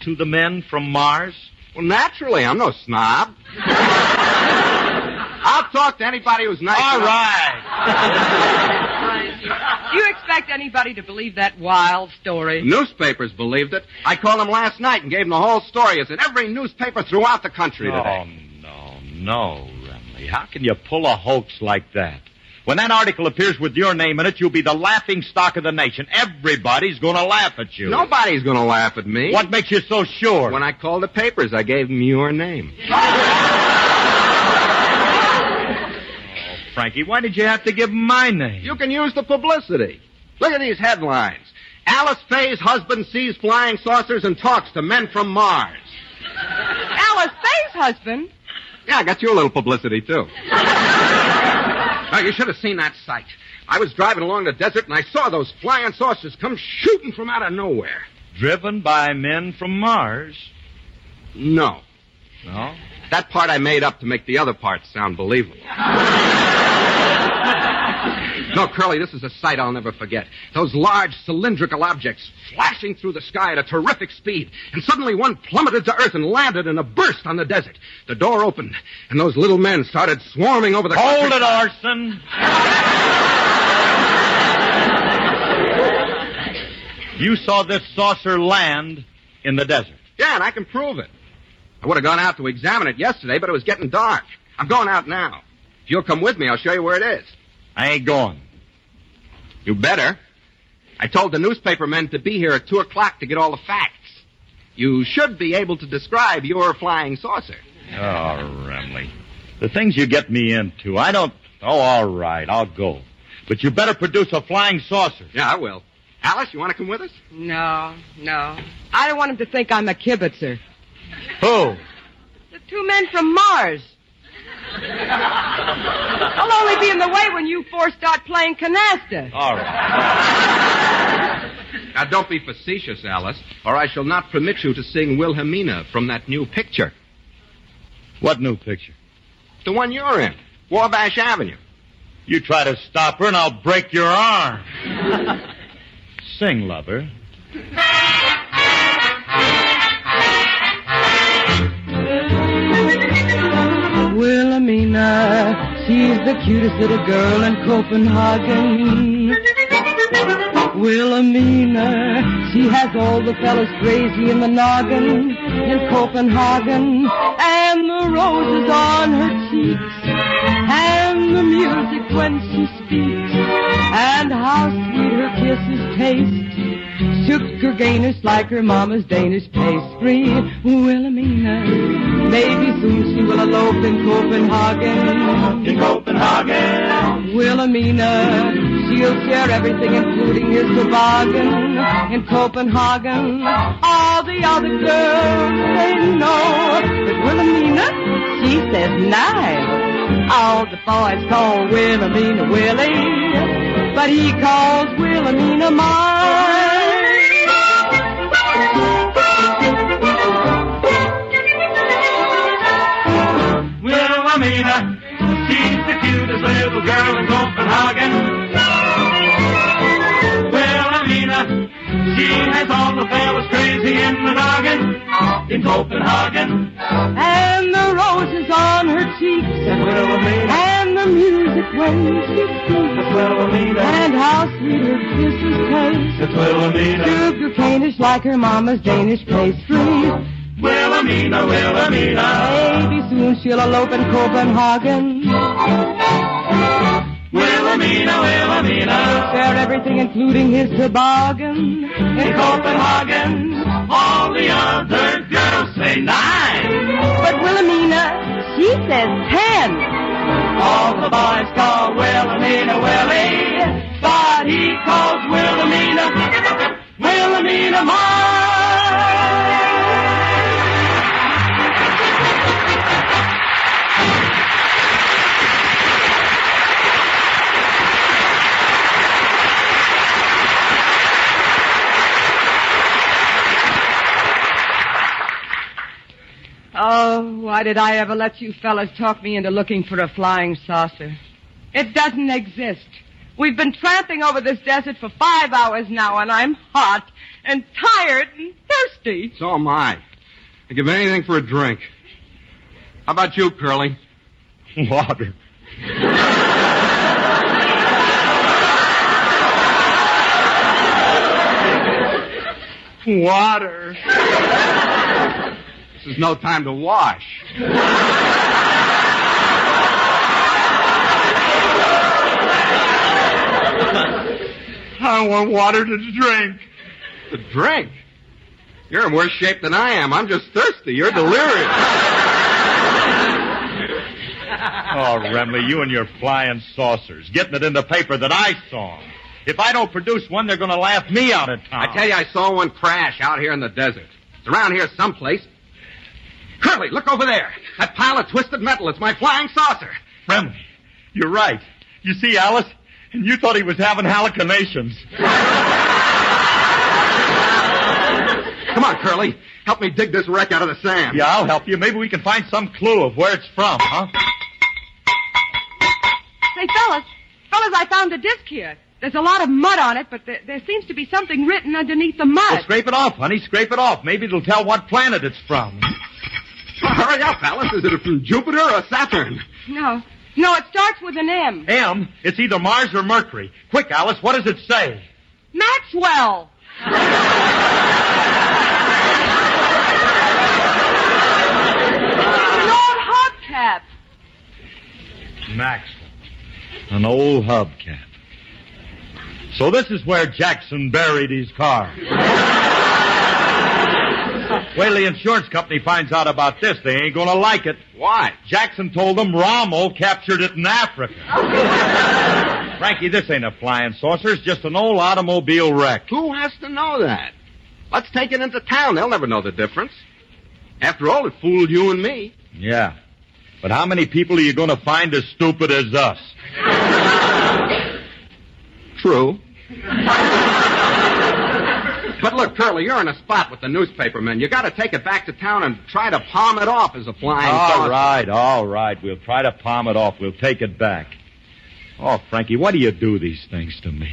to the men from Mars? Well, naturally, I'm no snob. I'll talk to anybody who's nice. All enough- right. Do you expect anybody to believe that wild story? Newspapers believed it. I called them last night and gave them the whole story. It's in every newspaper throughout the country Oh, today. Oh, no, no, Remley. How can you pull a hoax like that? When that article appears with your name in it, you'll be the laughing stock of the nation. Everybody's going to laugh at you. Nobody's going to laugh at me. What makes you so sure? When I called the papers, I gave them your name. Oh, Frankie, why did you have to give 'em my name? You can use the publicity. Look at these headlines. Alice Faye's husband sees flying saucers and talks to men from Mars. Alice Faye's husband? Yeah, I got you a little publicity, too. now, you should have seen that sight. I was driving along the desert and I saw those flying saucers come shooting from out of nowhere. Driven by men from Mars? No. No? That part I made up to make the other part sound believable. No, Curly, this is a sight I'll never forget. Those large cylindrical objects flashing through the sky at a terrific speed. And suddenly one plummeted to earth and landed in a burst on the desert. The door opened, and those little men started swarming over the Hold it, countryside. Arson. You saw this saucer land in the desert. Yeah, and I can prove it. I would have gone out to examine it yesterday, but it was getting dark. I'm going out now. If you'll come with me, I'll show you where it is. I ain't going. You better. I told the newspaper men to be here at 2 o'clock to get all the facts. You should be able to describe your flying saucer. Oh, Remley. The things you get me into, I don't. Oh, all right, I'll go. But you better produce a flying saucer. Yeah, I will. Alice, you want to come with us? No, no. I don't want him to think I'm a kibitzer. Who? The two men from Mars. I'll only be in the way when you four start playing canasta. All right. Now, don't be facetious, Alice, or I shall not permit you to sing Wilhelmina from that new picture. What new picture? The one you're in, Wabash Avenue. You try to stop her and I'll break your arm. Sing, lover. Wilhelmina, she's the cutest little girl in Copenhagen. Wilhelmina, she has all the fellas crazy in the noggin in Copenhagen. And the roses on her cheeks, and the music when she speaks, and how sweet her kisses taste. Sugar Gainish like her mama's Danish pastry. Wilhelmina, maybe soon she will elope in Copenhagen. In Copenhagen. Wilhelmina, she'll share everything, including his toboggan. In Copenhagen, all the other girls say no, but Wilhelmina, she says nine. All the boys call Wilhelmina Willie, but he calls Wilhelmina mine. Wilhelmina, she's the cutest little girl in Copenhagen. Wilhelmina, she has all the fellas crazy in the noggin in Copenhagen. And the roses on her cheeks, and the music when she speaks, and how sweet her kisses taste. It's Wilhelmina. Sugar canish like her mama's Danish pastry. Wilhelmina, Wilhelmina. Maybe soon she'll elope in Copenhagen. Wilhelmina, Wilhelmina. Share everything, including his toboggan. In Copenhagen, all the other girls say nine. But Wilhelmina, she says ten. All the boys call Wilhelmina Willie, eh. but he calls Wilhelmina, Wilhelmina mine. Oh, why did I ever let you fellas talk me into looking for a flying saucer? It doesn't exist. We've been tramping over this desert for five hours now, and I'm hot and tired and thirsty. So am I. I give anything for a drink. How about you, Curly? Water. Water. this is no time to wash. I want water to drink. To drink? You're in worse shape than I am. I'm just thirsty. You're delirious. Oh, Remley, you and your flying saucers, getting it in the paper that I saw. If I don't produce one, they're going to laugh me out of town. I tell you, I saw one crash out here in the desert. It's around here someplace. Curly, look over there. That pile of twisted metal. It's my flying saucer. Remley, you're right. You see, Alice, and you thought he was having hallucinations. Come on, Curly. Help me dig this wreck out of the sand. Yeah, I'll help you. Maybe we can find some clue of where it's from, huh? Say, fellas, fellas, I found a disc here. There's a lot of mud on it, but there, there seems to be something written underneath the mud. Well, scrape it off, honey. Scrape it off. Maybe it'll tell what planet it's from. Well, hurry up, Alice. Is it from Jupiter or Saturn? No, no, it starts with an M. M? It's either Mars or Mercury. Quick, Alice, what does it say? Maxwell. an old hubcap. Maxwell. An old hubcap. So this is where Jackson buried his car. Wait till the insurance company finds out about this. They ain't gonna like it. Why? Jackson told them Rommel captured it in Africa. Frankie, this ain't a flying saucer. It's just an old automobile wreck. Who has to know that? Let's take it into town. They'll never know the difference. After all, it fooled you and me. Yeah. But how many people are you gonna find as stupid as us? True. but look, Curly, you're in a spot with the newspapermen. You gotta take it back to town and try to palm it off as a flying All saucer. right, all right. We'll try to palm it off. We'll take it back. Oh, Frankie, why do you do these things to me?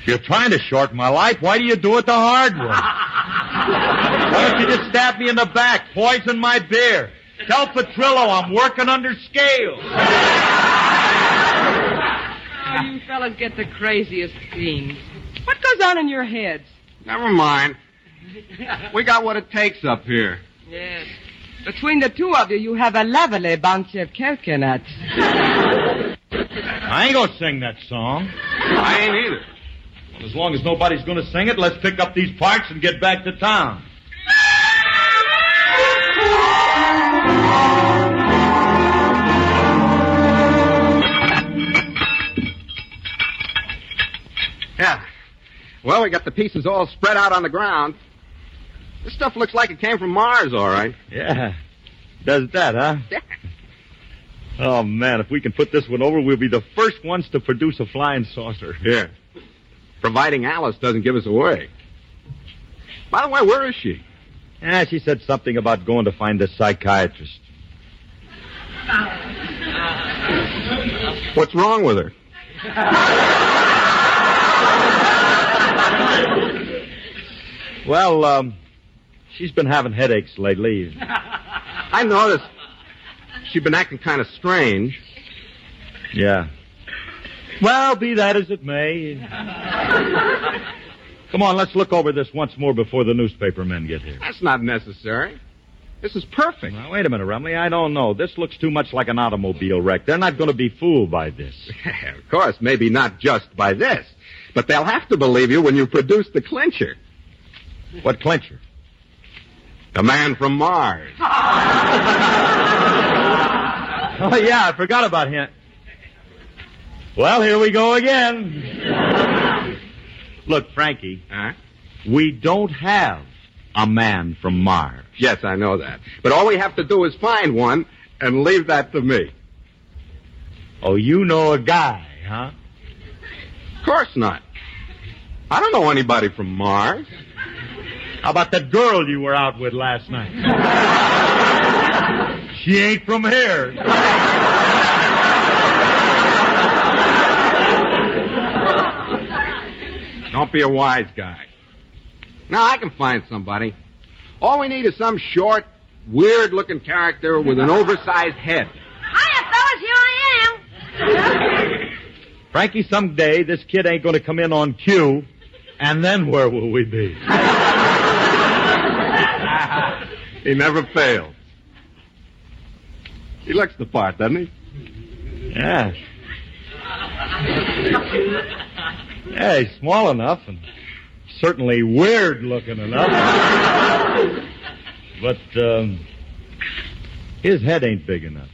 If you're trying to shorten my life, why do you do it the hard way? why don't you just stab me in the back, poison my beer? Tell Petrillo I'm working under scale. Oh, you fellas get the craziest schemes. What goes on in your heads? Never mind. We got what it takes up here. Yes. Between the two of you, you have a lovely bunch of coconuts. I ain't gonna sing that song. I ain't either. Well, as long as nobody's gonna sing it, let's pick up these parts and get back to town. Yeah. Well, we got the pieces all spread out on the ground. This stuff looks like it came from Mars, all right. Yeah. Does that, huh? Yeah. Oh, man, if we can put this one over, we'll be the first ones to produce a flying saucer. Yeah. Providing Alice doesn't give us away. By the way, where is she? Yeah, she said something about going to find a psychiatrist. What's wrong with her? Well, um, she's been having headaches lately. I noticed she's been acting kind of strange. Yeah. Well, be that as it may. Come on, let's look over this once more before the newspaper men get here. That's not necessary. This is perfect. Now, wait a minute, Remley. I don't know. This looks too much like an automobile wreck. They're not going to be fooled by this. of course, maybe not just by this, but they'll have to believe you when you produce the clincher. What clincher? The man from Mars. Oh, yeah, I forgot about him. Well, here we go again. Look, Frankie, Huh? we don't have a man from Mars. Yes, I know that. But all we have to do is find one and leave that to me. Oh, you know a guy, huh? Of course not. I don't know anybody from Mars. How about that girl you were out with last night? she ain't from here. Don't be a wise guy. Now, I can find somebody. All we need is some short, weird looking character with an oversized head. Hiya, fellas, here I am. Frankie, someday this kid ain't going to come in on cue, and then where will we be? He never fails. He looks the part, doesn't he? Yeah. Yeah, he's small enough and certainly weird looking enough. but um, his head ain't big enough.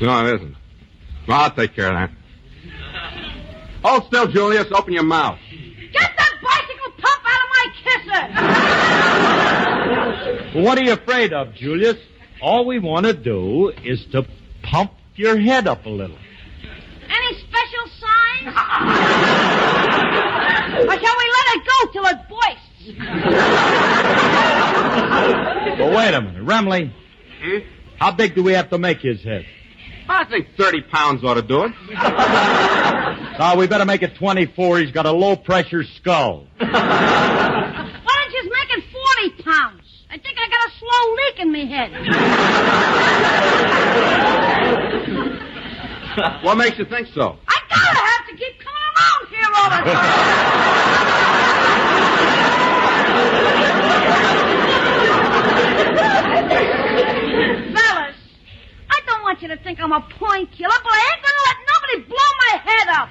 No, it isn't. Well, I'll take care of that. Hold still, Julius. Open your mouth. Get that bicycle pump out of my kisser. Well, what are you afraid of, Julius? All we want to do is to pump your head up a little. Any special signs? or shall we let it go till it boists? But wait a minute, Remley. Hmm? How big do we have to make his head? I think 30 pounds ought to do it. Oh, we better make it 24. He's got a low pressure skull. Why don't you just make it 40 pounds? I think I got a slow leak in me head. What makes you think so? I gotta have to keep coming around here all the time. Fellas, I don't want you to think I'm a point killer, but I ain't gonna let nobody blow my head up.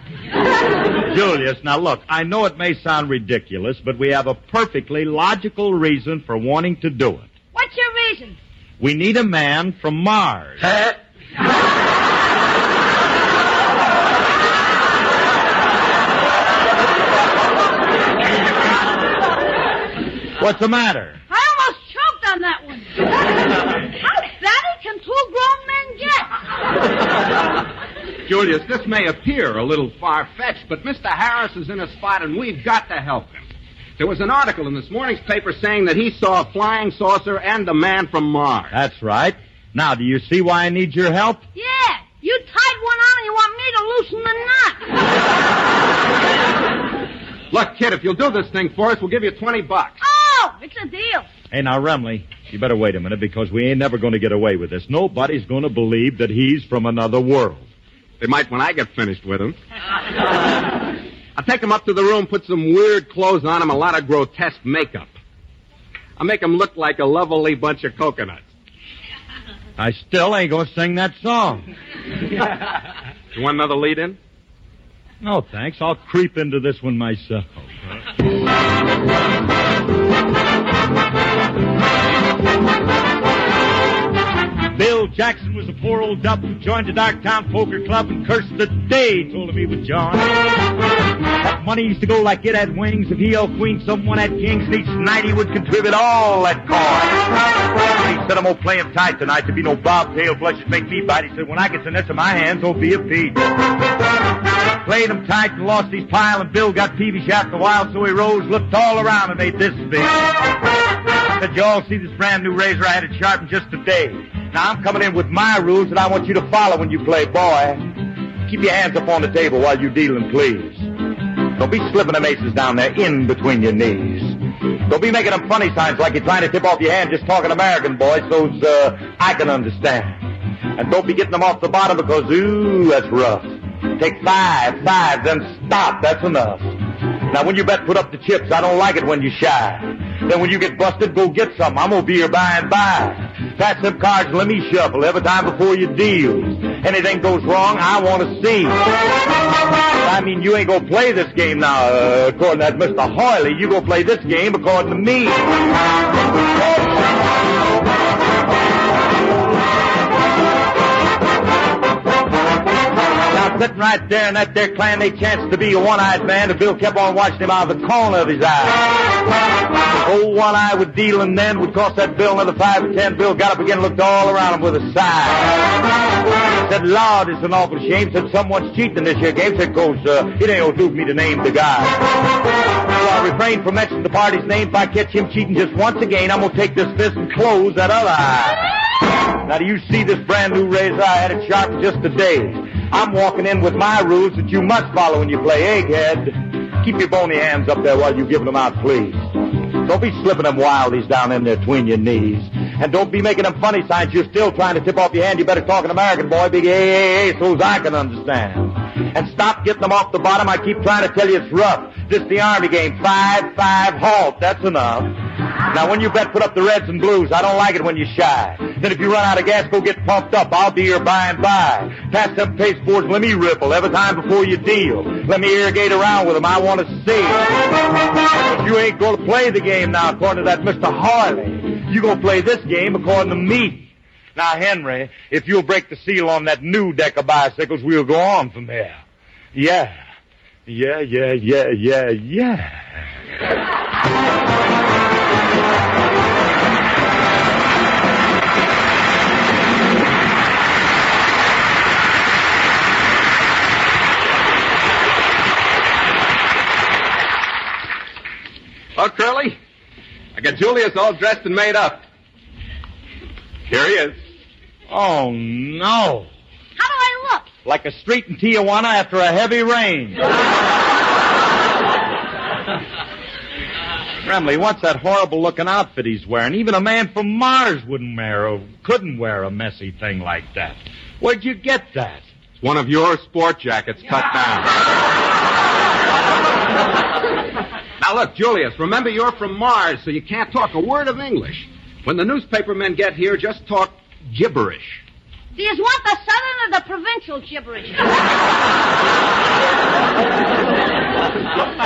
Julius, now look, I know it may sound ridiculous, but we have a perfectly logical reason for wanting to do it. What's your reason? We need a man from Mars. What's the matter? I almost choked on that one. How fatty can two grown men get? Julius, this may appear a little far-fetched, but Mr. Harris is in a spot and we've got to help him. There was an article in this morning's paper saying that he saw a flying saucer and a man from Mars. That's right. Now, do you see why I need your help? Yeah, you tied one on and you want me to loosen the knot. Look, kid, if you'll do this thing for us, we'll give you 20 bucks. Oh, it's a deal. Hey, now, Remley, you better wait a minute because we ain't never going to get away with this. Nobody's going to believe that he's from another world. They might when I get finished with him. I'll take him up to the room, put some weird clothes on him, a lot of grotesque makeup. I'll make him look like a lovely bunch of coconuts. I still ain't going to sing that song. You want another lead in? No, thanks. I'll creep into this one myself. Jackson was a poor old dup who joined the Darktown Poker Club and cursed the day told him he was John. That money used to go like it had wings. If he held queen, someone had kings, and each night he would contribute all that coin. He said, I'm gonna play him tight tonight to be no bobtail blushes make me bite. He said, when I get the nets in my hands, I'll be a Pete. Played him tight and lost his pile, and Bill got peevish after a while, so he rose, looked all around, and made this speech. Said, you all see this brand new razor I had it sharpened just today. Now I'm coming in with my rules that I want you to follow when you play, boy. Keep your hands up on the table while you're dealing, please. Don't be slipping the aces down there in between your knees. Don't be making them funny signs like you're trying to tip off your hand just talking American, boys, those uh, I can understand. And don't be getting them off the bottom because, ooh, that's rough. Take five, five, then stop. That's enough. Now, when you bet, put up the chips. I don't like it when you shy. Then when you get busted, go get some. I'm gonna be here by and by. Pass them cards, let me shuffle every time before you deal. Anything goes wrong, I want to see. I mean, you ain't gonna play this game now, uh, according to that Mr. Hoyley. You gonna play this game according to me. Sitting right there in that there clan, they chanced to be a one-eyed man, and Bill kept on watching him out of the corner of his eye. Old one-eye would deal and then would cost that Bill another five or ten. Bill got up again and looked all around him with a sigh. Said, Lord, it's an awful shame. Said, someone's cheating this here game. Said, cause, uh, it ain't no do for me to name the guy. So I refrain from mentioning the party's name. If I catch him cheating just once again, I'm gonna take this fist and close that other eye. Now, do you see this brand new razor? I had it sharpened just today. I'm walking in with my rules that you must follow when you play egghead. Keep your bony hands up there while you're giving them out, please. Don't be slipping them wildies down in there between your knees. And don't be making them funny signs. You're still trying to tip off your hand. You better talk an American, boy. Big A, A, A, so as I can understand. And stop getting them off the bottom. I keep trying to tell you it's rough. This the Army game. Five, five, halt. That's enough. Now, when you bet, put up the reds and blues. I don't like it when you're shy. Then if you run out of gas, go get pumped up. I'll be here by and by. Pass them pasteboards. Let me ripple every time before you deal. Let me irrigate around with them. I want to see. You ain't going to play the game now according to that Mr. Harley. You going to play this game according to me. Now, Henry, if you'll break the seal on that new deck of bicycles, we'll go on from there. Yeah. Yeah, yeah, yeah, yeah, yeah. Oh, Curly, I got Julius all dressed and made up. Here he is. Oh, no. How do I look? Like a street in Tijuana after a heavy rain. Remley, what's that horrible looking outfit he's wearing? Even a man from Mars wouldn't wear or couldn't wear a messy thing like that. Where'd you get that? It's one of your sport jackets cut down. now look, Julius, remember you're from Mars, so you can't talk a word of English. When the newspaper men get here, just talk gibberish. Do you want the southern or the provincial gibberish?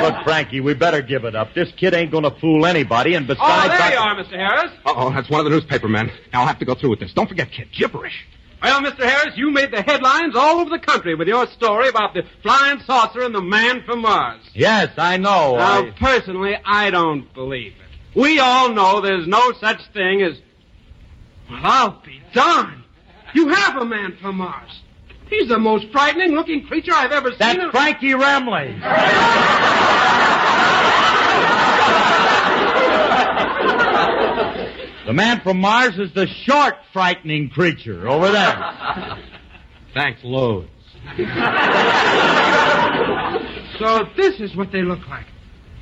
Look, Frankie, we better give it up. This kid ain't gonna fool anybody, and besides... Oh, besides... there I- you are, Mr. Harris. Uh-oh, that's one of the newspaper men. Now I'll have to go through with this. Don't forget, kid, gibberish. Well, Mr. Harris, you made the headlines all over the country with your story about the flying saucer and the man from Mars. Yes, I know. Now, I- personally, I don't believe it. We all know there's no such thing as. Well, I'll be darned. You have a man from Mars. He's the most frightening looking creature I've ever seen. That's Frankie Remley. The man from Mars is the short, frightening creature over there. Thanks, loads. so this is what they look like.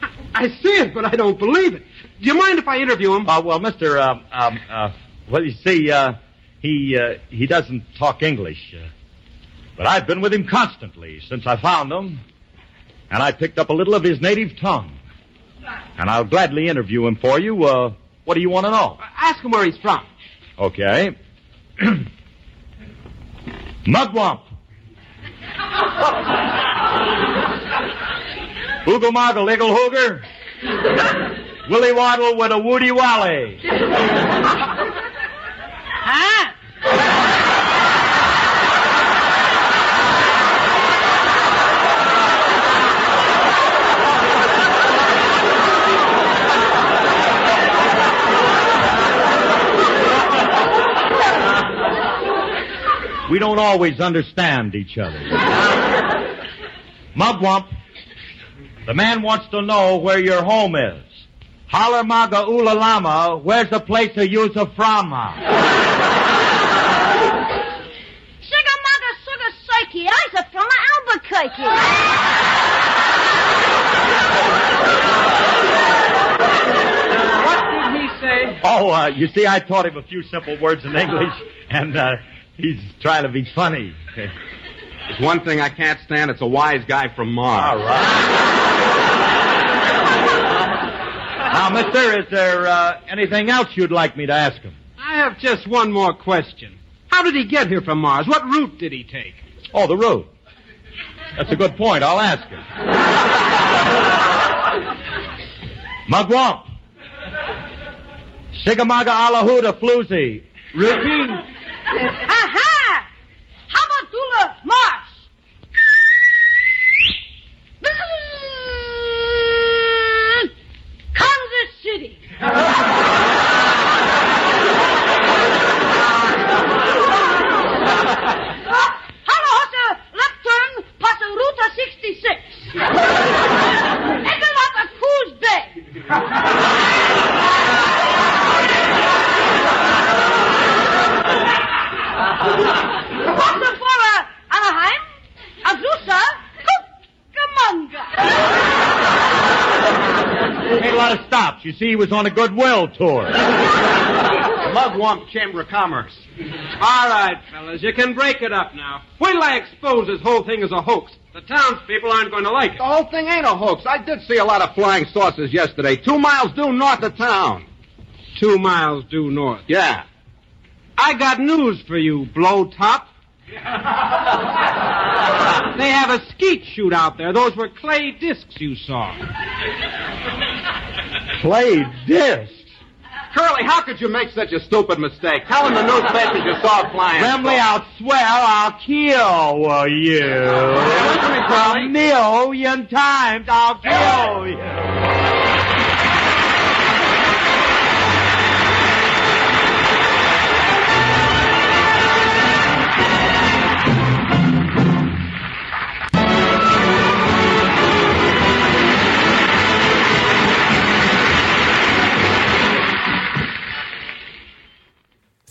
I- I see it, but I don't believe it. Do you mind if I interview him? Uh, well, Mister, um, um, uh, well, you see, uh, he uh, he doesn't talk English, uh, but I've been with him constantly since I found him, and I picked up a little of his native tongue, and I'll gladly interview him for you. Uh, what do you want to know? Ask him where he's from. Okay. Mugwump. Oogle Moggle, Iggle Hooger. Willy Waddle with a Woody Wally. Huh? We don't always understand each other. Mugwump, the man wants to know where your home is. Holler maga ula lama, where's the place to use a frama? Sugar mother, sugar psyche. I's from Albuquerque. What did he say? Oh, uh, you see, I taught him a few simple words in English, and uh, he's trying to be funny. There's one thing I can't stand. It's a wise guy from Mars. All Now, mister, is there uh, anything else you'd like me to ask him? I have just one more question. How did he get here from Mars? What route did he take? Oh, the route. That's a good point. I'll ask him. Mugwump. Sigamaga Alahuda Floozy. Repeat. Aha! Hamadula Mars. Kansas City. Hallo, Hosse, left turn, pass Ruta 66. Egelata Coos Bay. Pass for uh, Anaheim, Azusa, Cucamonga. Made a lot of stops. You see, he was on a goodwill tour. Mugwump Chamber of Commerce. All right, fellas, you can break it up now. Wait till I expose this whole thing as a hoax. The townspeople aren't going to like it. The whole thing ain't a hoax. I did see a lot of flying saucers yesterday, two miles due north of town. Two miles due north. Yeah. I got news for you, blow top. they have a skeet shoot out there. Those were clay discs you saw. Clay discs? Curly, how could you make such a stupid mistake? Tell him the newspapers you saw flying. Remley, I'll swear I'll kill you. A million times I'll kill you.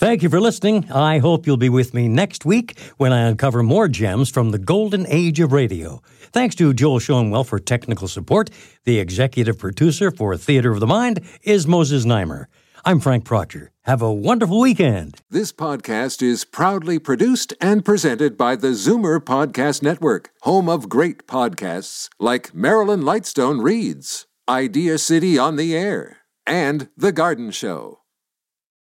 Thank you for listening. I hope you'll be with me next week when I uncover more gems from the golden age of radio. Thanks to Joel Schoenwell for technical support. The executive producer for Theater of the Mind is Moses Znaimer. I'm Frank Proctor. Have a wonderful weekend. This podcast is proudly produced and presented by the Zoomer Podcast Network, home of great podcasts like Marilyn Lightstone Reads, Idea City on the Air, and The Garden Show.